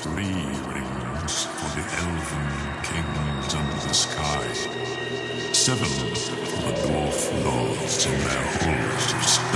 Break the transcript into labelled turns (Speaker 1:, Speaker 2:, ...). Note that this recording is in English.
Speaker 1: Three rings for the elven kings under the sky. Seven for the dwarf lords in their halls of.